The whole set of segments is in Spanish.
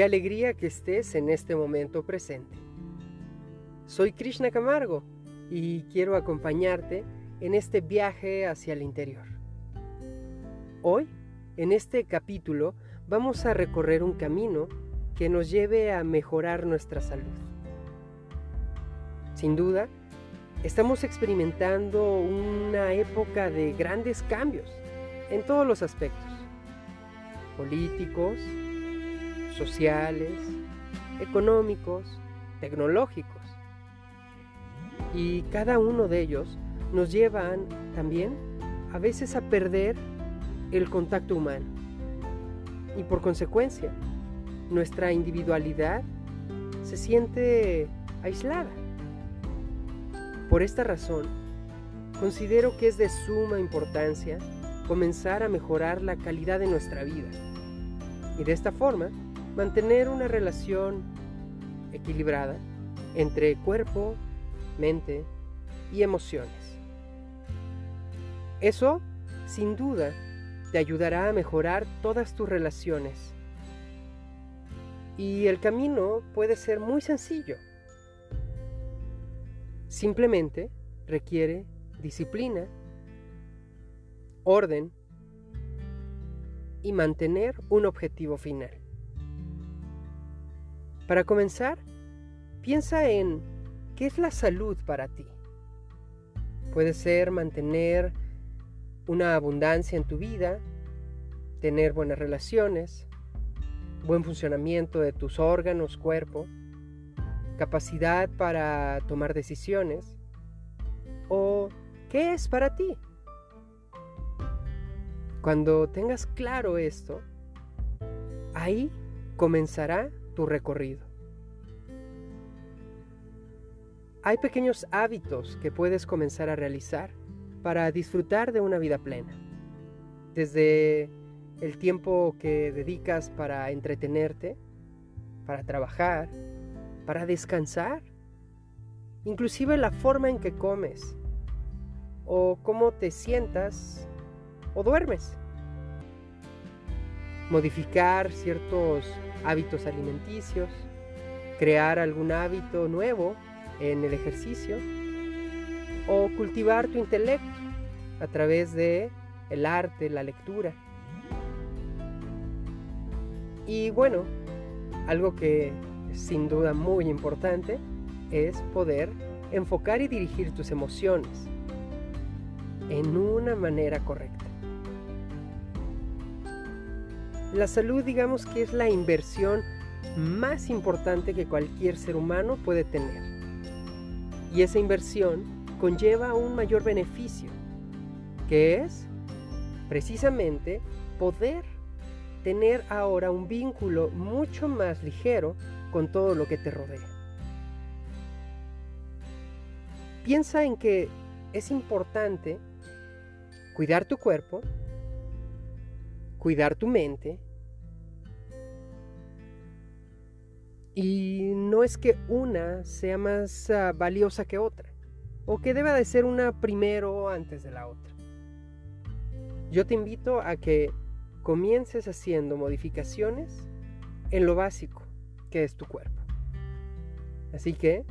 Qué alegría que estés en este momento presente. Soy Krishna Camargo y quiero acompañarte en este viaje hacia el interior. Hoy, en este capítulo, vamos a recorrer un camino que nos lleve a mejorar nuestra salud. Sin duda, estamos experimentando una época de grandes cambios en todos los aspectos, políticos, sociales, económicos, tecnológicos. Y cada uno de ellos nos llevan también a veces a perder el contacto humano. Y por consecuencia, nuestra individualidad se siente aislada. Por esta razón, considero que es de suma importancia comenzar a mejorar la calidad de nuestra vida. Y de esta forma, mantener una relación equilibrada entre cuerpo, mente y emociones. Eso, sin duda, te ayudará a mejorar todas tus relaciones. Y el camino puede ser muy sencillo. Simplemente requiere disciplina, orden y mantener un objetivo final. Para comenzar, piensa en qué es la salud para ti. Puede ser mantener una abundancia en tu vida, tener buenas relaciones, buen funcionamiento de tus órganos, cuerpo, capacidad para tomar decisiones, o qué es para ti. Cuando tengas claro esto, ahí comenzará tu recorrido. Hay pequeños hábitos que puedes comenzar a realizar para disfrutar de una vida plena. Desde el tiempo que dedicas para entretenerte, para trabajar, para descansar, inclusive la forma en que comes o cómo te sientas o duermes. Modificar ciertos hábitos alimenticios, crear algún hábito nuevo en el ejercicio o cultivar tu intelecto a través de el arte, la lectura. Y bueno, algo que sin duda muy importante es poder enfocar y dirigir tus emociones en una manera correcta. La salud digamos que es la inversión más importante que cualquier ser humano puede tener. Y esa inversión conlleva un mayor beneficio, que es precisamente poder tener ahora un vínculo mucho más ligero con todo lo que te rodea. Piensa en que es importante cuidar tu cuerpo, cuidar tu mente, y no es que una sea más ah, valiosa que otra o que deba de ser una primero antes de la otra. Yo te invito a que comiences haciendo modificaciones en lo básico que es tu cuerpo. Así que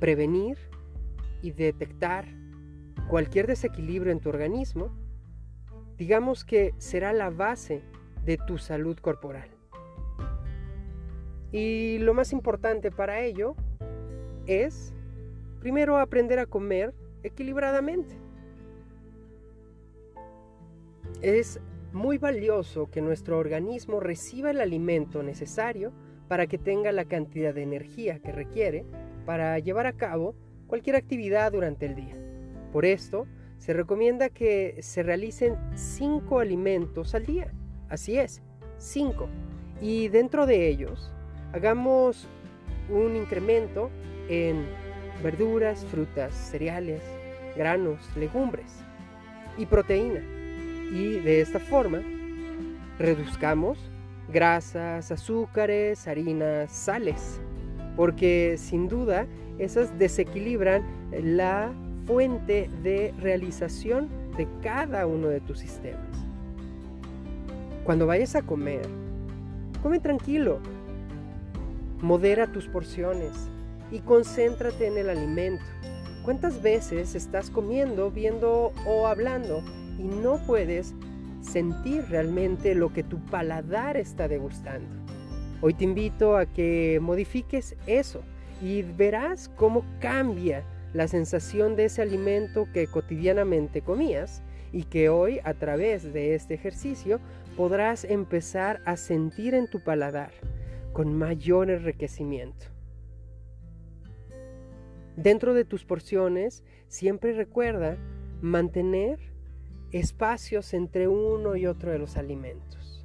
prevenir y detectar cualquier desequilibrio en tu organismo, digamos que será la base de tu salud corporal. Y lo más importante para ello es, primero, aprender a comer equilibradamente. Es muy valioso que nuestro organismo reciba el alimento necesario para que tenga la cantidad de energía que requiere para llevar a cabo cualquier actividad durante el día. Por esto, se recomienda que se realicen 5 alimentos al día. Así es, 5. Y dentro de ellos, hagamos un incremento en verduras, frutas, cereales, granos, legumbres y proteína. Y de esta forma reduzcamos grasas, azúcares, harinas, sales, porque sin duda esas desequilibran la fuente de realización de cada uno de tus sistemas. Cuando vayas a comer, come tranquilo. Modera tus porciones y concéntrate en el alimento. ¿Cuántas veces estás comiendo, viendo o hablando y no puedes sentir realmente lo que tu paladar está degustando? Hoy te invito a que modifiques eso y verás cómo cambia la sensación de ese alimento que cotidianamente comías y que hoy a través de este ejercicio podrás empezar a sentir en tu paladar con mayor enriquecimiento. Dentro de tus porciones siempre recuerda mantener espacios entre uno y otro de los alimentos.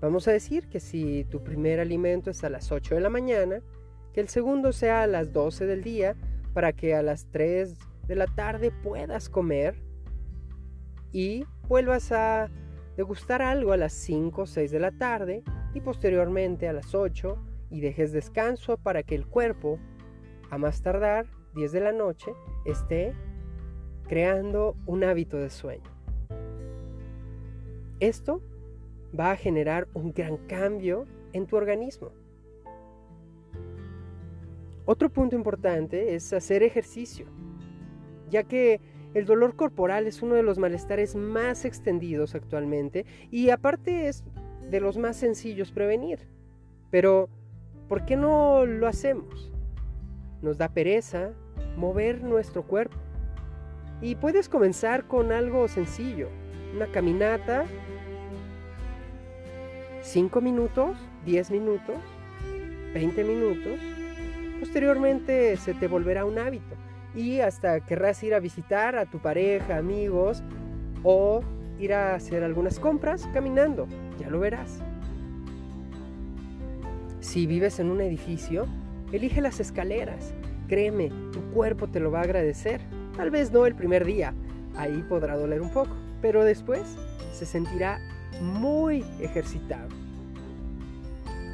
Vamos a decir que si tu primer alimento es a las 8 de la mañana, que el segundo sea a las 12 del día para que a las 3 de la tarde puedas comer y vuelvas a degustar algo a las 5 o 6 de la tarde y posteriormente a las 8 y dejes descanso para que el cuerpo, a más tardar 10 de la noche, esté creando un hábito de sueño. Esto va a generar un gran cambio en tu organismo. Otro punto importante es hacer ejercicio, ya que el dolor corporal es uno de los malestares más extendidos actualmente y aparte es de los más sencillos prevenir. Pero, ¿por qué no lo hacemos? Nos da pereza mover nuestro cuerpo. Y puedes comenzar con algo sencillo, una caminata, 5 minutos, 10 minutos, 20 minutos, Posteriormente se te volverá un hábito y hasta querrás ir a visitar a tu pareja, amigos o ir a hacer algunas compras caminando, ya lo verás. Si vives en un edificio, elige las escaleras. Créeme, tu cuerpo te lo va a agradecer. Tal vez no el primer día, ahí podrá doler un poco, pero después se sentirá muy ejercitado.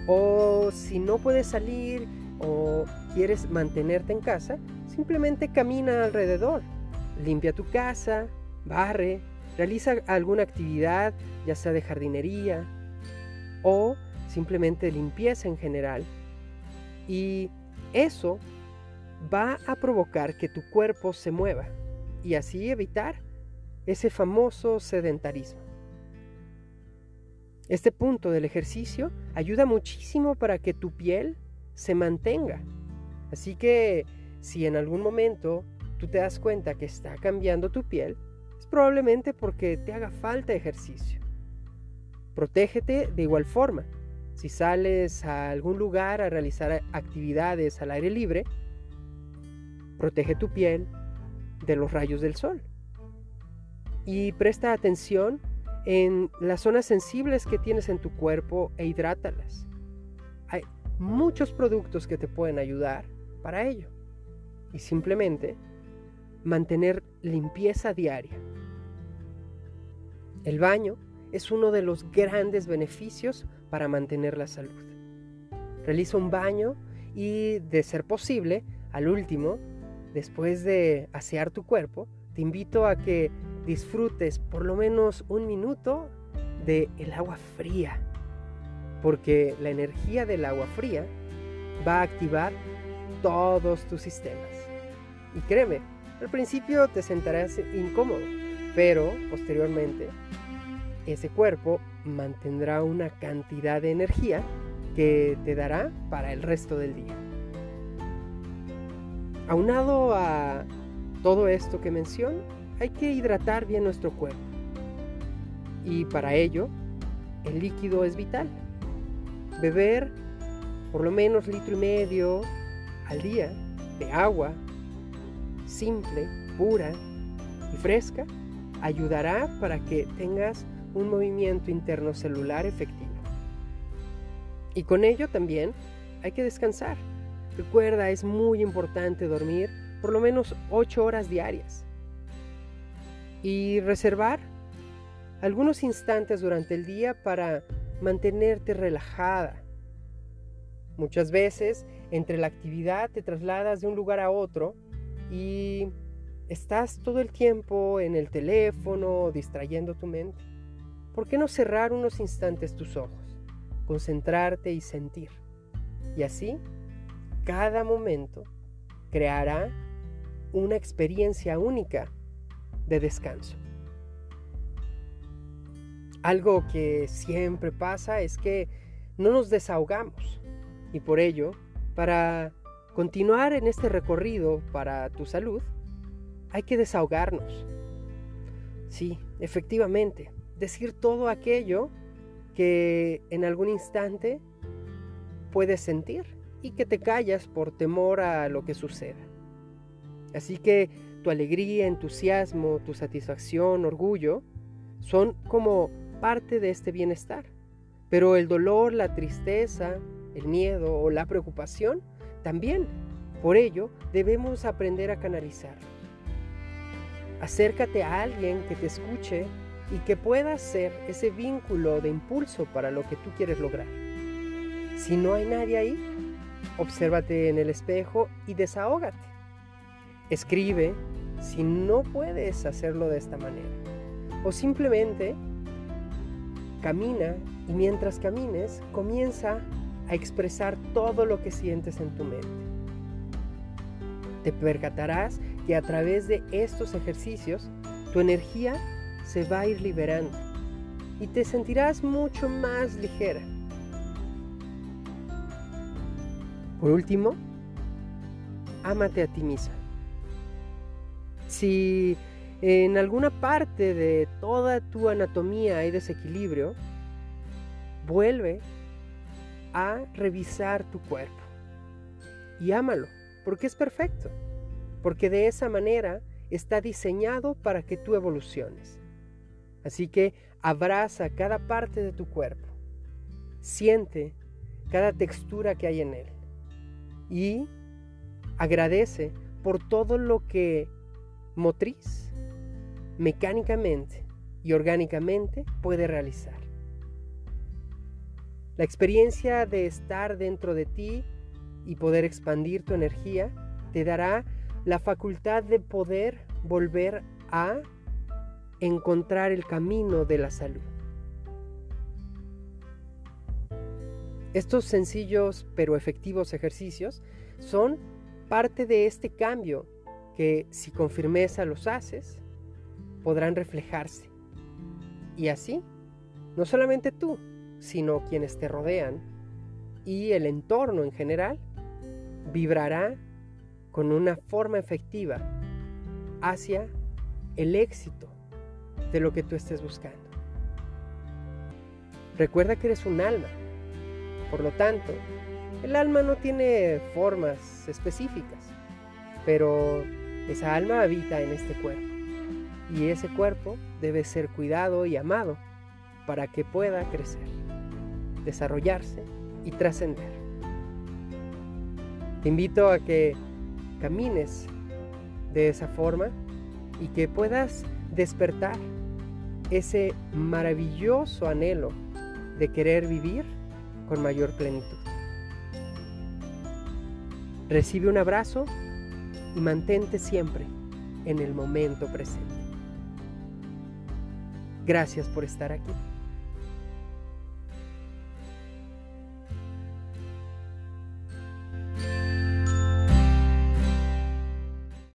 O si no puedes salir o quieres mantenerte en casa, simplemente camina alrededor. Limpia tu casa, barre, realiza alguna actividad, ya sea de jardinería o simplemente limpieza en general. Y eso va a provocar que tu cuerpo se mueva y así evitar ese famoso sedentarismo. Este punto del ejercicio ayuda muchísimo para que tu piel se mantenga. Así que si en algún momento tú te das cuenta que está cambiando tu piel, es probablemente porque te haga falta ejercicio. Protégete de igual forma. Si sales a algún lugar a realizar actividades al aire libre, protege tu piel de los rayos del sol. Y presta atención en las zonas sensibles que tienes en tu cuerpo e hidrátalas muchos productos que te pueden ayudar para ello. Y simplemente mantener limpieza diaria. El baño es uno de los grandes beneficios para mantener la salud. Realiza un baño y, de ser posible, al último, después de asear tu cuerpo, te invito a que disfrutes por lo menos un minuto de el agua fría porque la energía del agua fría va a activar todos tus sistemas. Y créeme, al principio te sentarás incómodo, pero posteriormente ese cuerpo mantendrá una cantidad de energía que te dará para el resto del día. Aunado a todo esto que menciono, hay que hidratar bien nuestro cuerpo. Y para ello, el líquido es vital beber por lo menos litro y medio al día de agua simple, pura y fresca ayudará para que tengas un movimiento interno celular efectivo. Y con ello también hay que descansar. Recuerda, es muy importante dormir por lo menos 8 horas diarias. Y reservar algunos instantes durante el día para mantenerte relajada. Muchas veces entre la actividad te trasladas de un lugar a otro y estás todo el tiempo en el teléfono distrayendo tu mente. ¿Por qué no cerrar unos instantes tus ojos? concentrarte y sentir. Y así, cada momento creará una experiencia única de descanso. Algo que siempre pasa es que no nos desahogamos y por ello, para continuar en este recorrido para tu salud, hay que desahogarnos. Sí, efectivamente, decir todo aquello que en algún instante puedes sentir y que te callas por temor a lo que suceda. Así que tu alegría, entusiasmo, tu satisfacción, orgullo, son como parte de este bienestar. Pero el dolor, la tristeza, el miedo o la preocupación también. Por ello, debemos aprender a canalizar. Acércate a alguien que te escuche y que pueda ser ese vínculo de impulso para lo que tú quieres lograr. Si no hay nadie ahí, obsérvate en el espejo y desahógate. Escribe si no puedes hacerlo de esta manera. O simplemente camina y mientras camines comienza a expresar todo lo que sientes en tu mente. Te percatarás que a través de estos ejercicios tu energía se va a ir liberando y te sentirás mucho más ligera. Por último, ámate a ti misma. Si en alguna parte de toda tu anatomía hay desequilibrio, vuelve a revisar tu cuerpo y ámalo, porque es perfecto, porque de esa manera está diseñado para que tú evoluciones. Así que abraza cada parte de tu cuerpo, siente cada textura que hay en él y agradece por todo lo que motriz, mecánicamente y orgánicamente puede realizar. La experiencia de estar dentro de ti y poder expandir tu energía te dará la facultad de poder volver a encontrar el camino de la salud. Estos sencillos pero efectivos ejercicios son parte de este cambio que si con firmeza los haces, podrán reflejarse. Y así, no solamente tú, sino quienes te rodean y el entorno en general, vibrará con una forma efectiva hacia el éxito de lo que tú estés buscando. Recuerda que eres un alma. Por lo tanto, el alma no tiene formas específicas, pero esa alma habita en este cuerpo. Y ese cuerpo debe ser cuidado y amado para que pueda crecer, desarrollarse y trascender. Te invito a que camines de esa forma y que puedas despertar ese maravilloso anhelo de querer vivir con mayor plenitud. Recibe un abrazo y mantente siempre en el momento presente. Gracias por estar aquí.